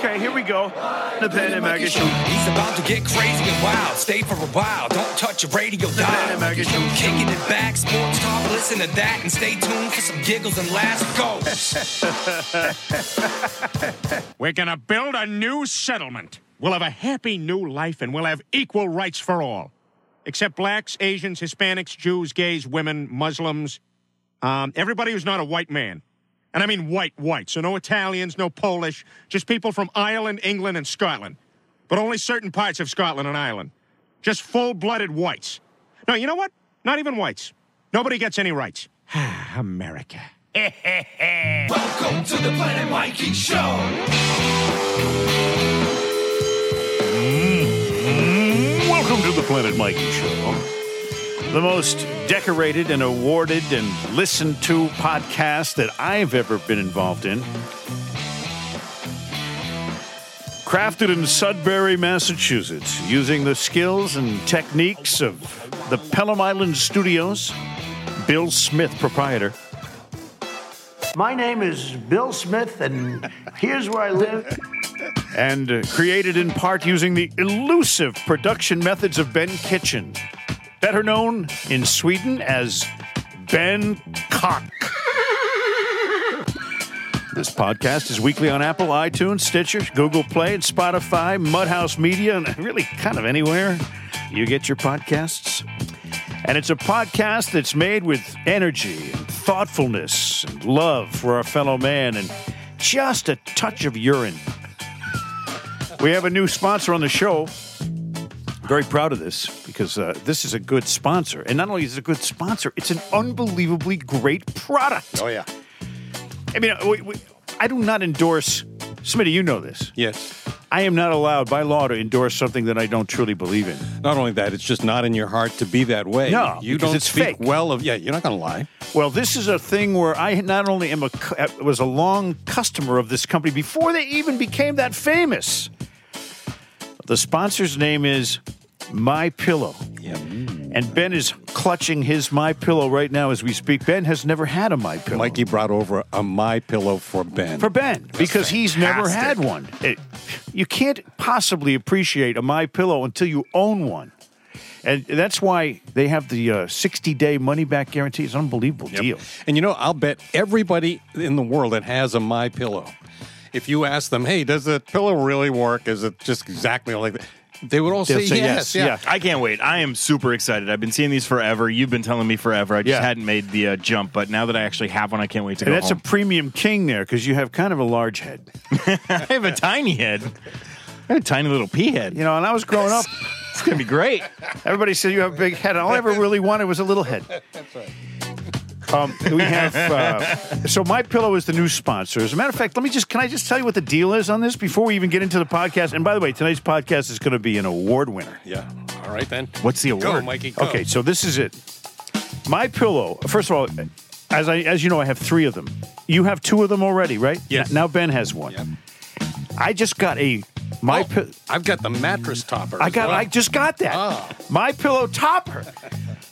Okay, here we go. The Ben and Maga Show. He's about to get crazy and wild. Stay for a while. Don't touch your radio dial. and Maga Show. Kicking it back, sports talk. Listen to that and stay tuned for some giggles and laughs. Go. We're gonna build a new settlement. We'll have a happy new life and we'll have equal rights for all. Except blacks, Asians, Hispanics, Jews, gays, women, Muslims, um, everybody who's not a white man. And I mean white, white. So no Italians, no Polish, just people from Ireland, England, and Scotland. But only certain parts of Scotland and Ireland. Just full blooded whites. No, you know what? Not even whites. Nobody gets any rights. America. Welcome to the Planet Mikey Show. Mm-hmm. Welcome to the Planet Mikey Show. The most decorated and awarded and listened to podcast that I've ever been involved in. Crafted in Sudbury, Massachusetts, using the skills and techniques of the Pelham Island Studios. Bill Smith, proprietor. My name is Bill Smith, and here's where I live. and uh, created in part using the elusive production methods of Ben Kitchen, better known in Sweden as Ben Cock. This podcast is weekly on Apple, iTunes, Stitcher, Google Play, and Spotify, Mudhouse Media, and really kind of anywhere you get your podcasts. And it's a podcast that's made with energy and thoughtfulness and love for our fellow man and just a touch of urine. We have a new sponsor on the show. Very proud of this because uh, this is a good sponsor. And not only is it a good sponsor, it's an unbelievably great product. Oh yeah. I mean, we, we, I do not endorse, Smitty, you know this. Yes. I am not allowed by law to endorse something that I don't truly believe in. Not only that, it's just not in your heart to be that way. No, you because don't it's speak fake. well of. Yeah, you're not going to lie. Well, this is a thing where I not only am a uh, was a long customer of this company before they even became that famous. The sponsor's name is My Pillow. Yeah. And Ben is clutching his My Pillow right now as we speak. Ben has never had a My Pillow. Mikey brought over a my pillow for Ben. for Ben because he's never had one. It- you can't possibly appreciate a My Pillow until you own one. And that's why they have the uh, 60 day money back guarantee. It's an unbelievable deal. And you know, I'll bet everybody in the world that has a my pillow, if you ask them, "Hey, does the pillow really work? Is it just exactly like that?" They would all say, say yes. yes, yeah. I can't wait. I am super excited. I've been seeing these forever. You've been telling me forever. I just Yeah. hadn't made the uh, jump, but now that I actually have one, I can't wait to And go that's a premium king there because you have kind of a large head. I have a tiny head. I have a tiny little pea head. You know, and I was growing up, It's gonna be great. everybody said you have a big head. All I ever really wanted was a little head. That's right. Um, we have uh, so my pillow is the new sponsor. As a matter of fact, let me just can I just tell you what the deal is on this before we even get into the podcast? And by the way, tonight's podcast is going to be an award winner. Yeah. All right then. What's the Go, award? Mikey. Go. Okay, so this is it. My pillow. First of all, as I as you know, I have three of them. You have two of them already, right? Yes. Now Ben has one. Yep. I just got a my. Oh, pi- I've got the mattress topper. I got. well. I just got that. Ah. My pillow topper.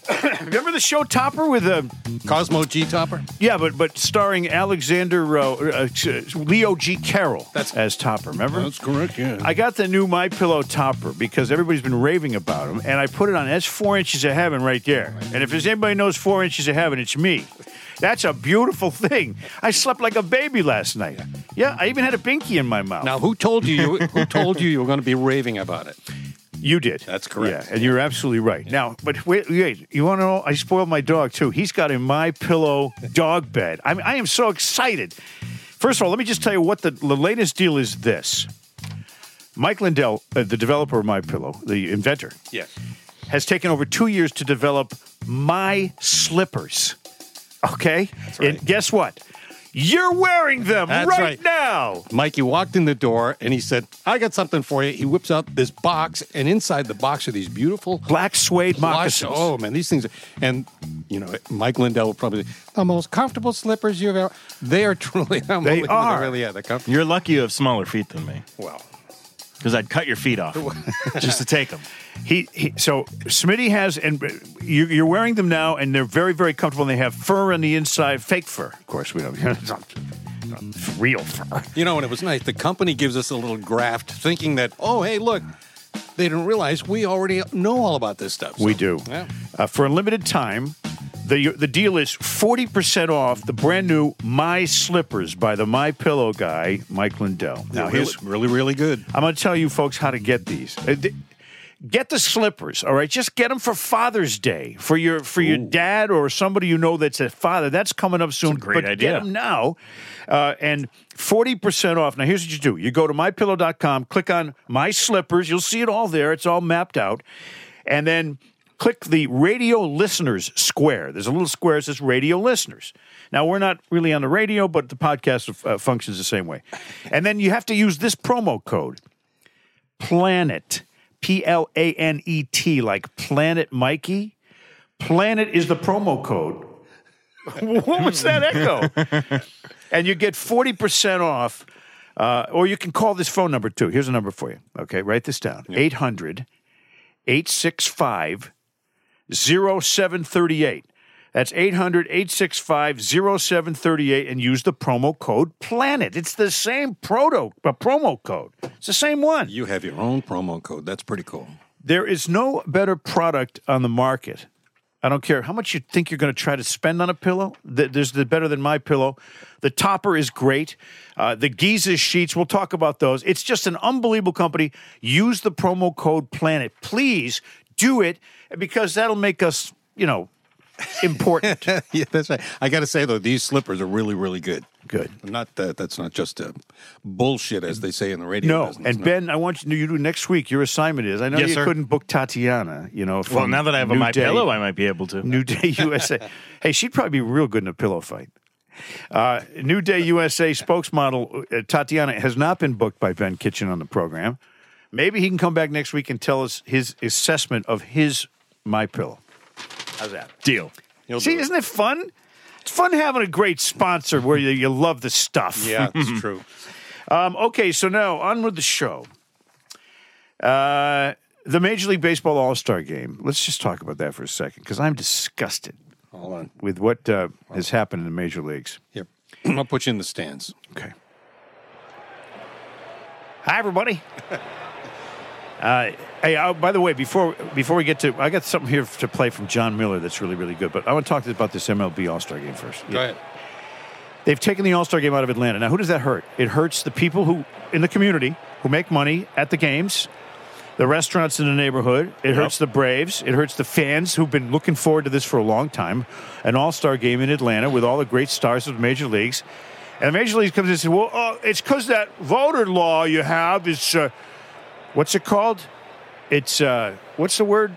Remember the show Topper with uh, Cosmo G topper. yeah, but but starring Alexander uh, uh, Leo G. Carroll That's- as Topper. Remember? That's correct. Yeah. I got the new My Pillow topper because everybody's been raving about them, and I put it on. That's four inches of heaven right there. And if there's anybody knows four inches of heaven, it's me. That's a beautiful thing. I slept like a baby last night. Yeah, I even had a binky in my mouth. now, who told you? you who told you you were going to be raving about it? You did. That's correct. Yeah, and you're absolutely right. Now, but wait, wait you want to know? I spoiled my dog too. He's got a My Pillow dog bed. I, mean, I am so excited. First of all, let me just tell you what the, the latest deal is. This. Mike Lindell, uh, the developer of My Pillow, the inventor, Yes. has taken over two years to develop my slippers. Okay? right. And guess what? You're wearing them right, right. now. Mikey walked in the door and he said, I got something for you. He whips out this box, and inside the box are these beautiful Black suede plush- moccasins. Oh, man, these things. Are, and, you know, Mike Lindell will probably say, the most comfortable slippers you've ever. They are truly unbelievable. are. really are. They're comfortable. You're lucky you have smaller feet than me, Well, because I'd cut your feet off just to take them. He, he so Smitty has, and you, you're wearing them now, and they're very, very comfortable. And they have fur on the inside, fake fur, of course. We don't. real fur. You know, and it was nice. The company gives us a little graft, thinking that, oh, hey, look, they didn't realize we already know all about this stuff. We do. Yeah. Uh, for a limited time, the the deal is forty percent off the brand new My Slippers by the My Pillow guy, Mike Lindell. Now here's here's really, really good. I'm going to tell you folks how to get these. Uh, Get the slippers, all right. Just get them for Father's Day for your for your dad or somebody you know that's a father. That's coming up soon. great but idea. Get them now, uh, and forty percent off. Now here's what you do: you go to mypillow.com, click on My Slippers. You'll see it all there. It's all mapped out, and then click the radio listeners square. There's a little square that says radio listeners. Now, we're not really on the radio, but the podcast uh, functions the same way. And then you have to use this promo code Planet, P L A N E T, like Planet Mikey. Planet is the promo code. what was that echo? and you get 40% off. Uh, or you can call this phone number too. Here's a number for you. Okay, write this down 800 865 0738. That's 800 865 0738 and use the promo code PLANET. It's the same proto, uh, promo code. It's the same one. You have your own promo code. That's pretty cool. There is no better product on the market. I don't care how much you think you're going to try to spend on a pillow. There's the better than my pillow. The topper is great. Uh, the Giza sheets, we'll talk about those. It's just an unbelievable company. Use the promo code PLANET. Please do it because that'll make us, you know, important. yeah, that's right. I got to say though, these slippers are really, really good. Good. Not that that's not just a bullshit as they say in the radio. No, business, and Ben, I want you to you do next week. Your assignment is. I know Yes, you sir. couldn't book Tatiana. You know, Well, now that I have a New my Day- pillow, I might be able to. New Day USA. hey, she'd probably be real good in a pillow fight. Uh, New Day USA spokesmodel uh, Tatiana has not been booked by Ben Kitchen on the program. Maybe he can come back next week and tell us his assessment of his My Pillow. How's that? Deal. You'll See, isn't it fun? It's fun having a great sponsor where you, you love the stuff. Yeah, it's true. Um, okay, so now on with the show. Uh, the Major League Baseball All Star Game. Let's just talk about that for a second because I'm disgusted Hold on. with what uh, has happened in the major leagues. Here, I'll put you in the stands. Okay. Hi, everybody. uh, hey, uh, by the way, before before we get to, I got something here to play from Jon Miller that's really really good. But I want to talk about this MLB All Star Game first. Go ahead. They've taken the All Star Game out of Atlanta. Now, who does that hurt? It hurts the people who in the community who make money at the games, the restaurants in the neighborhood. It hurts the Braves. It hurts the fans who've been looking forward to this for a long time. An All Star Game in Atlanta with all the great stars of the major leagues. And the major leagues comes in and says, "Well, uh, it's because that voter law you have is uh, what's it called? It's uh, what's the word?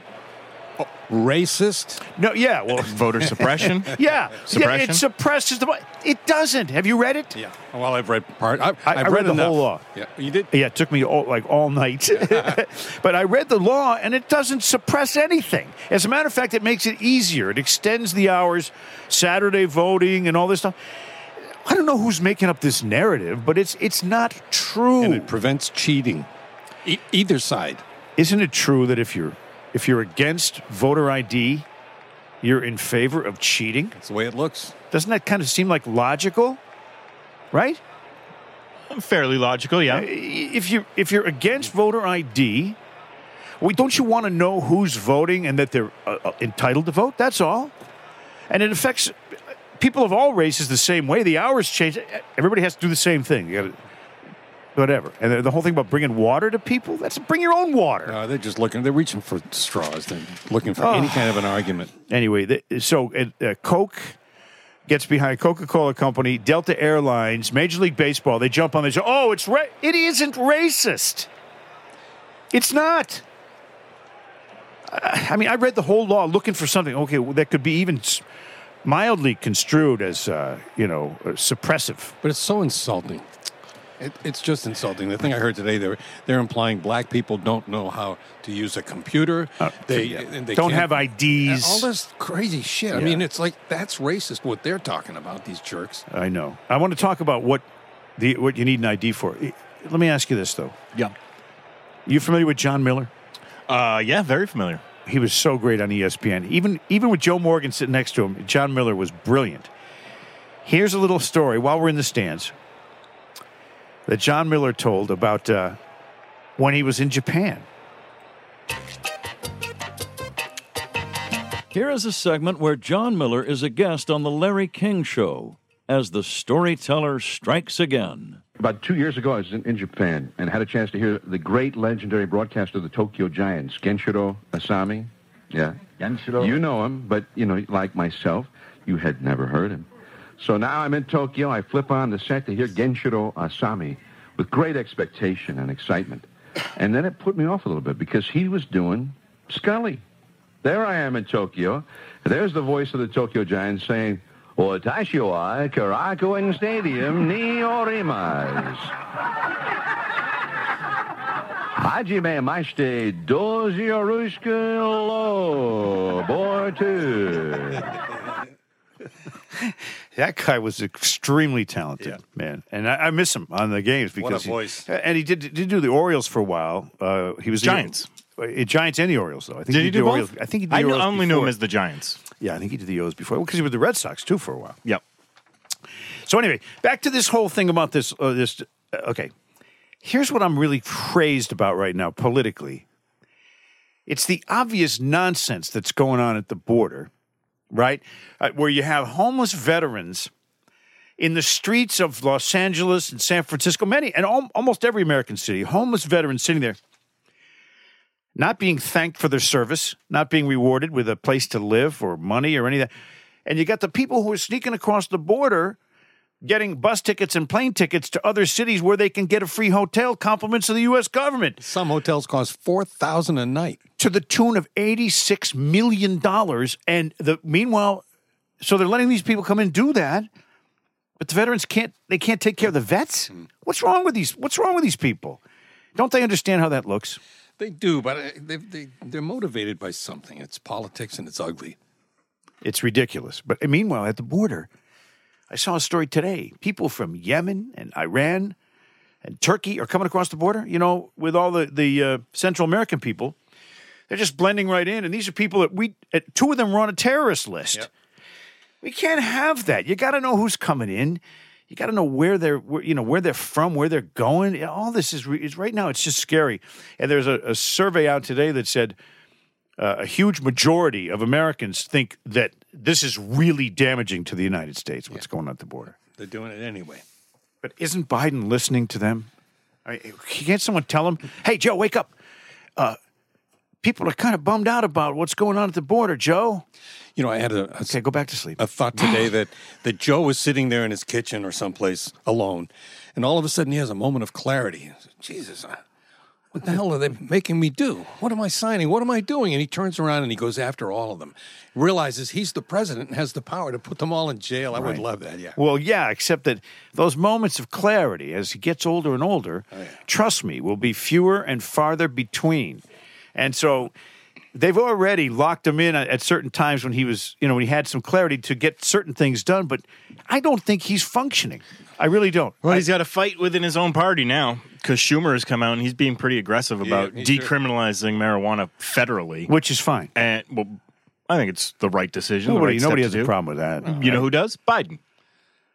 Racist? No, yeah, well, Voter suppression. yeah, yeah. Suppression? It suppresses the. It doesn't. Have you read it? Yeah. Well, I've read part. I've, I- I I've read the enough. whole law. Yeah, you did. Yeah, it took me all, like all night. but I read the law and it doesn't suppress anything. As a matter of fact, it makes it easier. It extends the hours, Saturday voting and all this stuff. I don't know who's making up this narrative, but it's it's not true. And it prevents cheating. E- either side. Isn't it true that if you're if you're against voter ID, you're in favor of cheating? That's the way it looks. Doesn't that kind of seem like logical? Right? Fairly logical, yeah. if you if you're against voter ID, well, don't you want to know who's voting and that they're uh, uh, entitled to vote? That's all. And it affects people of all races the same way. The hours change. Everybody has to do the same thing. You gotta, whatever. And the- whole thing about bringing water to people, that's bring your own water. Uh, they're just looking. They're reaching for straws. They're looking for any kind of an argument. Anyway, the, so uh, uh, Coke gets behind Coca-Cola Company, Delta Airlines, Major League Baseball. They jump on. They say, "Oh, it's ra- it isn't racist. It's not." I I mean, I read the whole law looking for something. Okay, well, that could be even mildly construed as, uh, you know, uh, suppressive. But it's so insulting. It, it's just insulting. The thing I heard today, they're they're implying black people don't know how to use a computer. they, and they Uh, Don't have IDs. All this crazy shit. I mean, it's like that's racist. What they're talking about, these jerks. I know. I want to talk about what the what you need an ID for. Let me ask you this though. Yeah. You familiar with Jon Miller? Uh, yeah, very familiar. he was so great on ESPN. Even even with Joe Morgan sitting next to him, Jon Miller was brilliant. Here's a little story while we're in the stands that Jon Miller told about uh, when he was in Japan. Here is a segment where Jon Miller is a guest on The Larry King Show as the storyteller strikes again. About two years ago, I was in, in Japan and had a chance to hear the great legendary broadcaster of the Tokyo Giants, Genshiro Asami. Yeah. Genshiro. You know him, but, you know, like myself, you had never heard him. So now I'm in Tokyo. I flip on the set to hear Genshiro Asami with great expectation and excitement. And then it put me off a little bit because he was doing Scully. There I am in Tokyo. There's the voice of the Tokyo Giants saying, Watashi wa Korakuen Stadium ni orimasu. Hajime mashite dozi yorushku lo bortu. That guy was extremely talented, Yeah. man, and I, I miss him on the games because he- voice. and he did did do the Orioles for a while. Uh, he was the- Giants. uh, Giants and the Orioles, though. I think Did he did do the both? Orioles. I think he did the I Orioles only knew him before. as the Giants. Yeah, I think he did the O's before because he was with the Red Sox too for a while. Yep. So anyway, back to this whole thing about this. Uh, this uh, okay. Here's what I'm really crazed about right now politically. It's the obvious nonsense that's going on at the border, right? Uh, where you have homeless veterans in the streets of Los Angeles and San Francisco, many and al- almost every American city, homeless veterans sitting there, not being thanked for their service, not being rewarded with a place to live or money or anything. And you got the people who are sneaking across the border getting bus tickets and plane tickets to other cities where they can get a free hotel, compliments of the U.S. government Some hotels cost four thousand a night. to the tune of $86 million. And the meanwhile, so they're letting these people come in and do that, but the veterans can't, they can't take care of the vets? What's wrong with these, what's wrong with these people? Don't they understand how that looks? They do, but uh, they, they they're motivated by something. It's politics and it's ugly. It's ridiculous. But meanwhile, at the border, I saw a story today. People from Yemen and Iran and Turkey are coming across the border, you know, with all the, the uh, Central American people. They're just blending right in. And these are people that we, uh, two of them were on a terrorist list. We can't have that. You got to know who's coming in. You got to know where they're, where, you know, where they're from, where they're going. All this is, re- is right now. It's just scary. And there's a, a survey out today that said uh, a huge majority of Americans think that this is really damaging to the United States. What's going on at the border? They're doing it anyway. But isn't Biden listening to them? I mean, can't someone tell him, "Hey, Joe, wake up"? Uh, people are kind of bummed out about what's going on at the border. Joe, You know, I had a, a okay, go back to sleep. a thought today that, that Joe was sitting there in his kitchen or someplace alone, and all of a sudden he has a moment of clarity. Jesus, I- what the hell are they making me do? What am I signing? What am I doing? And he turns around and he goes after all of them. Realizes he's the president and has the power to put them all in jail. I would love that. Yeah. Well, yeah, except that those moments of clarity as he gets older and older, oh, trust me, will be fewer and farther between. And so they've already locked him in at, at certain times when he was, you know, when he had some clarity to get certain things done, but I don't think he's functioning. I really don't. Well, I- he's got a fight within his own party now because Schumer has come out and he's being pretty aggressive about he sure- decriminalizing marijuana federally. which is fine. And well, I think it's the right decision. Nobody, right nobody has a problem with that. You know who does? Biden.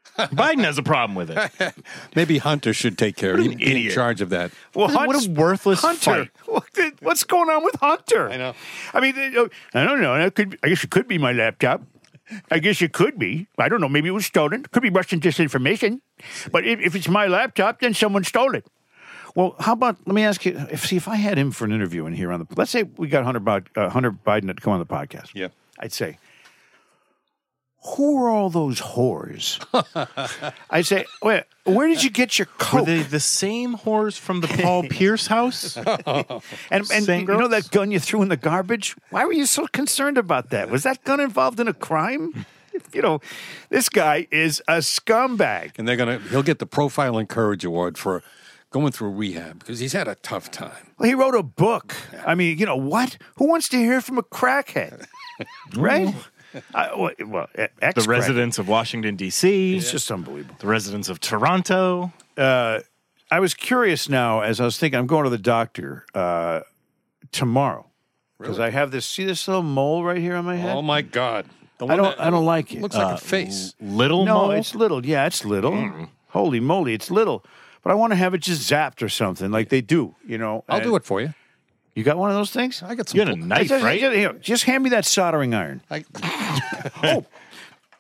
Biden has a problem with it. Maybe Hunter should take care of it. He'd in charge of that. Well, What a worthless Hunter. fight. What's going on with Hunter? I know. I mean, uh, I don't know. It could, I guess it could be my laptop. I guess it could be. I don't know. Maybe it was stolen. Could be Russian disinformation. But if, if it's my laptop, then someone stole it. Well, how about let me ask you? If see if I had him for an interview in here on the let's say we got Hunter, Biden, uh, Hunter Biden to come on the podcast. Yeah. I'd say, who are all those whores? I'd say, wait, where did you get your Were they the same whores from the Paul Pierce house? And, and Same you know that gun you threw in the garbage? Why were you so concerned about that? Was that gun involved in a crime? You know, this guy is a scumbag. And they're gonna he'll get the Profile and Courage Award for going through rehab because he's had a tough time. Well, he wrote a book. I mean, you know what? Who wants to hear from a crackhead? right? I, well, well, the residents of Washington, D.C., It's just unbelievable. the residents of Toronto. Uh, I was curious now as I was thinking, I'm going to the doctor uh, tomorrow because I have this. See this little mole right here on my head? Oh my God! I don't. that I don't like it. Looks like a uh, face. Little no, mole? it's little. Yeah, it's little. Hmm. Holy moly, it's little. But I want to have it just zapped or something like they do. You know. I'll do it for you. You got one of those things? I got some. You got a pl- knife, just, right? Just, here, just hand me that soldering iron. I,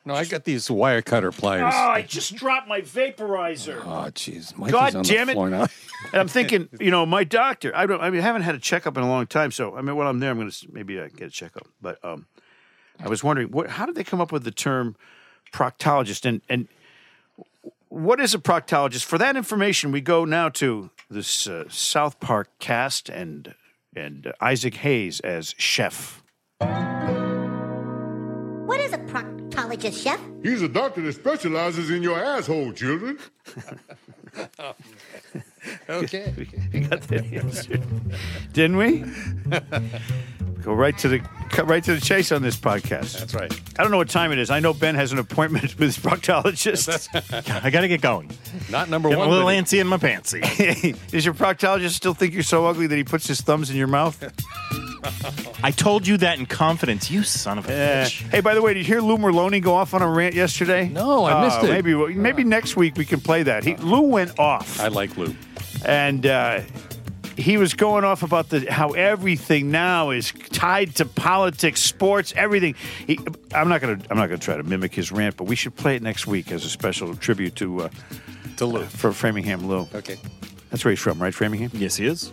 no, I got these wire cutter pliers. Oh, I just dropped my vaporizer. Oh, jeez. Mikey's God on damn the it. floor now. And I'm thinking, you know, my doctor. I don't. I mean, I haven't had a checkup in a long time. So I mean, when I'm there, I'm going to maybe uh, get a checkup. But um, I was wondering, what? How did they come up with the term proctologist? And and what is a proctologist? For that information, we go now to this uh, South Park cast and and uh, Isaac Hayes as chef. What is a proctologist, chef? He's a doctor that specializes in your asshole, children. okay. We got the answer, didn't we? Go right to the cut right to the chase on this podcast. That's right. I don't know what time it is. I know Ben has an appointment with his proctologist. I got to get going. Not number Getting one. a little but- antsy in my pantsy. Does your proctologist still think you're so ugly that he puts his thumbs in your mouth? I told you that in confidence, you son of a bitch. hey, by the way, did you hear Lou Merloni go off on a rant yesterday? No, I missed Uh, it. Maybe maybe next week we can play that. He, Lou went off, I like Lou. and uh, he was going off about the how everything now is tied to politics, sports, everything. He, I'm not gonna I'm not gonna try to mimic his rant, but we should play it next week as a special tribute to uh, To Lou. for Framingham Lou. Okay. That's where he's from, right? Framingham. Yes, he is.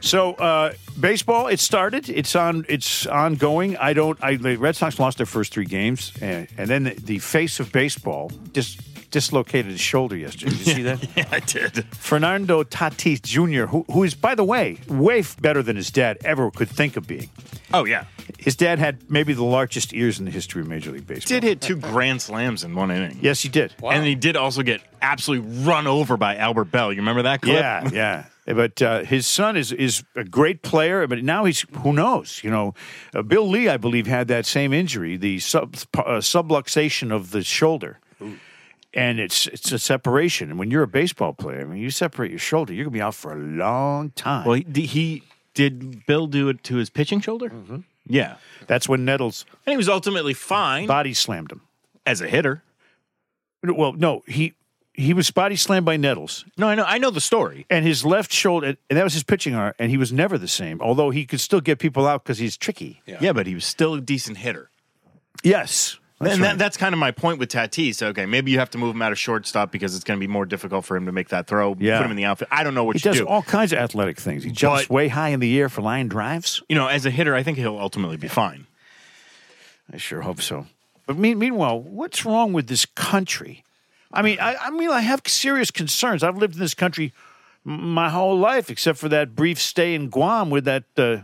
So uh, baseball, it started. It's on. It's ongoing. I don't. I the Red Sox lost their first three games, and, and then the, the face of baseball just dislocated his shoulder yesterday. Did you see that? Yeah, I did. Fernando Tatis Jr., who, who is, by the way, way better than his dad ever could think of being. Oh, yeah. His dad had maybe the largest ears in the history of Major League Baseball. He did hit two grand slams in one inning. Yes, he did. And he did also get absolutely run over by Albert Belle. You remember that clip? Yeah, yeah. But uh, his son is is a great player, but now he's who knows? You know, uh, Bill Lee, I believe, had that same injury, the sub, uh, subluxation of the shoulder, and it's it's a separation. And when you're a baseball player, I mean, you separate your shoulder, you're gonna be out for a long time. Well, he, he did Bill do it to his pitching shoulder? Mm-hmm. Yeah. That's when Nettles And he was ultimately fine body slammed him. as a hitter. Well, no, he he was body slammed by Nettles, No, I know. I know the story. and his left shoulder, and that was his pitching arm, and he was never the same. Although he could still get people out because he's tricky. Yeah. but he was still a decent hitter. Yes, that's and right. that, that's kind of my point with Tatis. Okay, maybe you have to move him out of shortstop because it's going to be more difficult for him to make that throw. Yeah. Put him in the outfit. I don't know what he you does do. all kinds of athletic things. He jumps But- way high in the air for line drives. you know, as a hitter, I think he'll ultimately be fine. I sure hope so. But mean, meanwhile, what's wrong with this country? I mean, I, I mean, I have serious concerns. I've lived in this country my whole life, except for that brief stay in Guam with that uh,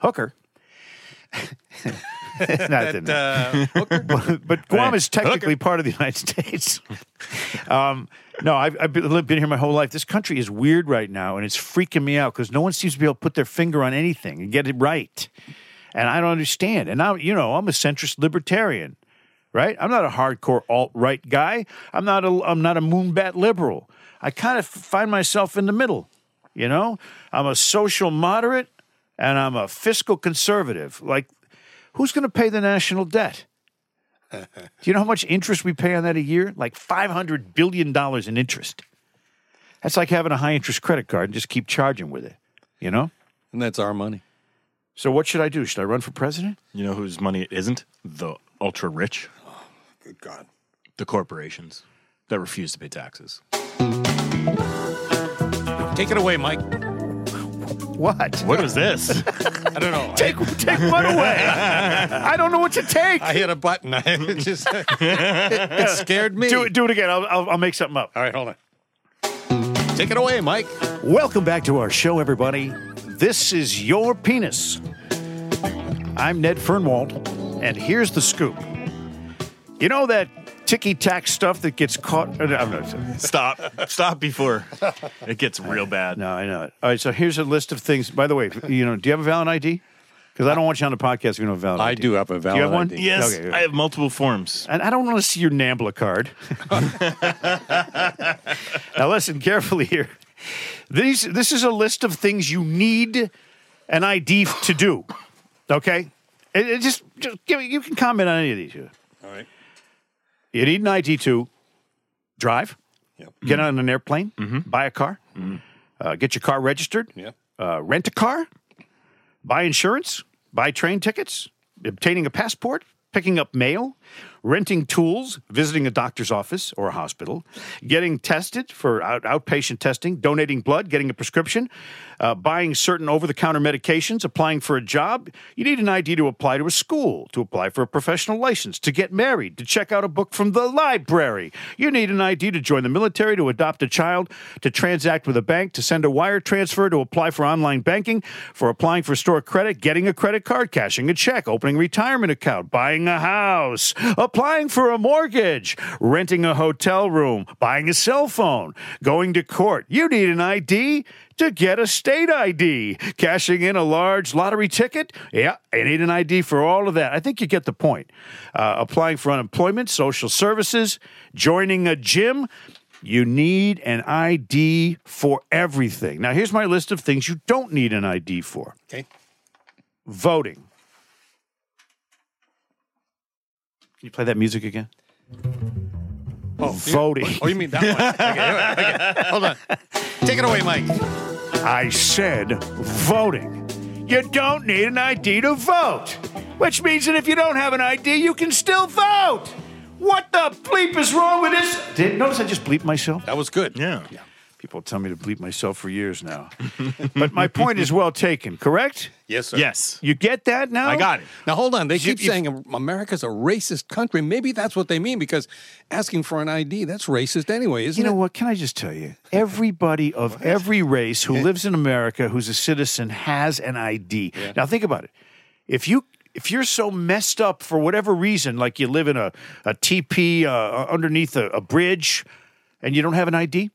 hooker. Not that, but, but Guam is technically part of the United States. um, no, I've, I've been, been here my whole life. This country is weird right now, and it's freaking me out because no one seems to be able to put their finger on anything and get it right. And I don't understand. And now, you know, I'm a centrist libertarian, right? I'm not a hardcore alt right guy. I'm not a I'm not a moonbat liberal. I kind of find myself in the middle. You know, I'm a social moderate and I'm a fiscal conservative. Like, who's going to pay the national debt? Do you know how much interest we pay on that a year? Like $500 billion in interest. That's like having a high interest credit card and just keep charging with it, you know? And that's our money. So, what should I do? Should I run for president? You know whose money it isn't? The ultra rich, oh, Good God. the corporations that refuse to pay taxes. Take it away, Mike. What? What is this? I don't know. Take, take what away? I don't know what to take. I hit a button. I it just it scared me. Do it, do it again. I'll, I'll, I'll make something up. All right, hold on. Take it away, Mike. Welcome back to our show, everybody. This is Your Penis. I'm Ned Fernwald, and here's the scoop. You know that ticky tack stuff that gets caught? uh, I'm not, Stop. Stop before it gets real bad. no, I know it. All right, so here's a list of things. By the way, you know, do you have a valid ID? Because I don't want you on the podcast if you don't have a valid ID. I ID. do have a valid Do you have one? ID. Yes, Okay, good. I have multiple forms. And I don't want to see your NAMBLA card. now, listen carefully here. These, this is a list of things you need an ID to do. Okay? It, it just just give you can comment on any of these. You need an ID to drive, Yep. get on an airplane, mm-hmm. buy a car, Mm. uh, get your car registered, Yep. uh, rent a car, buy insurance, buy train tickets, obtaining a passport, picking up mail, renting tools, visiting a doctor's office or a hospital, getting tested for out- outpatient testing, donating blood, getting a prescription, uh, buying certain over the counter medications, applying for a job. You need an ID to apply to a school, to apply for a professional license, to get married, to check out a book from the library. You need an ID to join the military, to adopt a child, to transact with a bank, to send a wire transfer, to apply for online banking, for applying for store credit, getting a credit card, cashing a check, opening a retirement account, buying a house, applying for a mortgage, renting a hotel room, buying a cell phone, going to court. You need an ID to get a state ID, cashing in a large lottery ticket. Yeah, I need an ID for all of that. I think you get the point. Uh, applying for unemployment, social services, joining a gym. You need an ID for everything. Now, here's my list of things you don't need an ID for Okay. voting. Can you play that music again? Oh, Voting. Oh, you mean that one? Okay, okay, okay. Hold on. Take it away, Mike. I said voting. You don't need an ID to vote, which means that if you don't have an ID, you can still vote. What the bleep is wrong with this? Did notice I just bleeped myself? That was good. Yeah. People tell me to bleep myself for years now. but my point is well taken, correct? Yes, sir. Yes. You get that now? I got it. Now hold on. They You- keep you- saying America's a racist country. Maybe that's what they mean because asking for an ID that's racist anyway, isn't it? You know it? what? Can I just tell you? Everybody of every race who lives in America who's a citizen has an ID. Now think about it. If you if you're so messed up for whatever reason, like you live in a, a TP uh, underneath a, a bridge and you don't have an ID,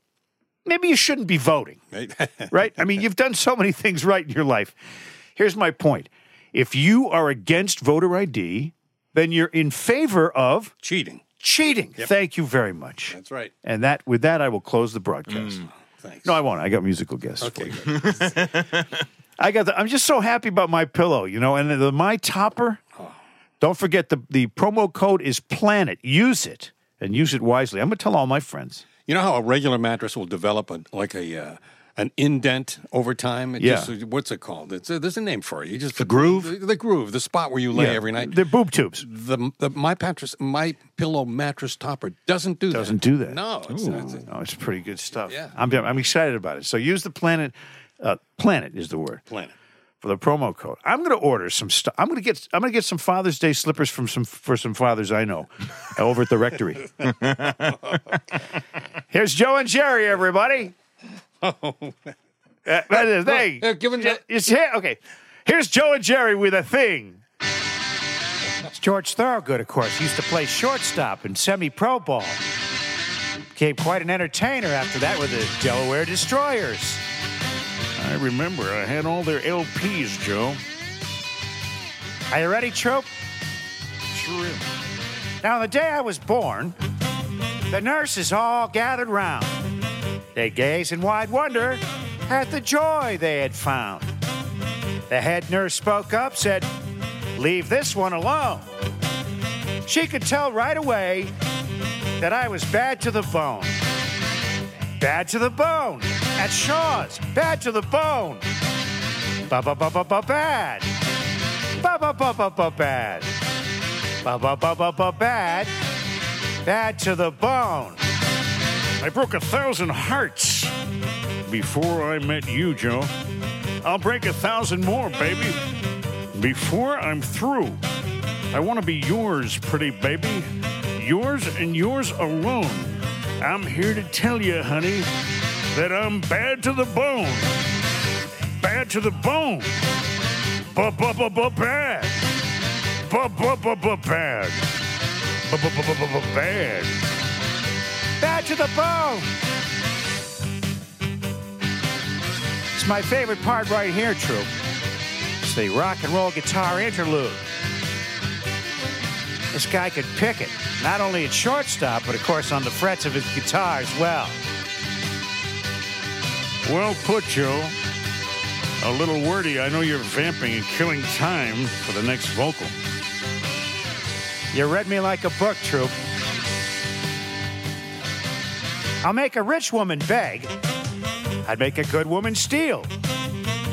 maybe you shouldn't be voting, Right? right? I mean, you've done so many things right in your life. Here's my point. If you are against voter ID, then you're in favor of Cheating. cheating. Thank you very much. That's right. And that with that, I will close the broadcast. Mm, thanks. No, I won't. I got musical guests. Okay. for you. I got. The, I'm just so happy about my pillow, you know, and the, the my topper. Oh. Don't forget the the promo code is Planet. Use it and use it wisely. I'm gonna tell all my friends. You know how a regular mattress will develop a, like a uh, an indent over time? It Yeah. Just, what's it called? It's a, there's a name for it. You just The groove? The, the groove. The spot where you lay every night. They're boob tubes. The, the my mattress, my pillow mattress topper doesn't do that. Doesn't do that. No, it's, it's, No, it's pretty good stuff. Yeah. I'm I'm excited about it. So use the Planet. Uh, Planet is the word. planet. For the promo code. I'm going to order some stuff. I'm going to get I'm going to get some Father's Day slippers from some for some fathers I know over at the rectory. Here's Joe and Jerry, everybody. Uh, that is- hey, uh, give 'em the- it's here. Okay, here's Joe and Jerry with a thing. It's George Thorogood, of course, used to play shortstop in semi-pro ball. Became quite an entertainer after that with the Delaware Destroyers. I remember I had all their LPs, Joe. Are you ready, Troop? Sure am. Now, the day I was born, the nurses all gathered round. They gazed in wide wonder at the joy they had found. The head nurse spoke up, said, Leave this one alone. She could tell right away that I was bad to the bone. Bad to the bone. At Shaw's. Bad to the bone. Ba ba ba ba ba bad. Ba ba ba ba ba bad. Ba ba ba ba ba bad. Bad to the bone. I broke a thousand hearts before I met you, Joe. I'll break a thousand more, baby. Before I'm through. I want to be yours, pretty baby. Yours and yours alone. I'm here to tell you, honey, that I'm bad to the bone. Bad to the bone. Ba-ba-ba-ba-bad. Ba-ba-ba-ba-bad. Ba-ba-ba-ba-ba-bad. Bad to the bone. It's my favorite part right here, Troop. It's the rock and roll guitar interlude. This guy could pick it, not only at shortstop, but of course on the frets of his guitar as well. Well put, Joe. A little wordy. I know you're vamping and killing time for the next vocal. You read me like a book, Troop. I'll make a rich woman beg. I'd make a good woman steal.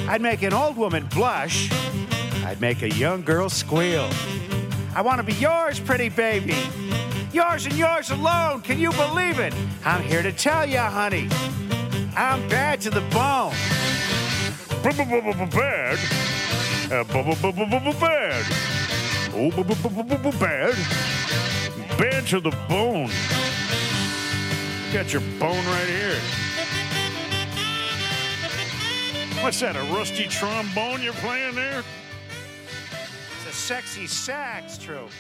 I'd make an old woman blush. I'd make a young girl squeal. I want to be yours, pretty baby. Yours and yours alone. Can you believe it? I'm here to tell you, honey. I'm bad to the bone. Bad. Uh, bad. Oh, bad. Bad to the bone. Got your bone right here. What's that, a rusty trombone you're playing there? It's a sexy sax, Troop.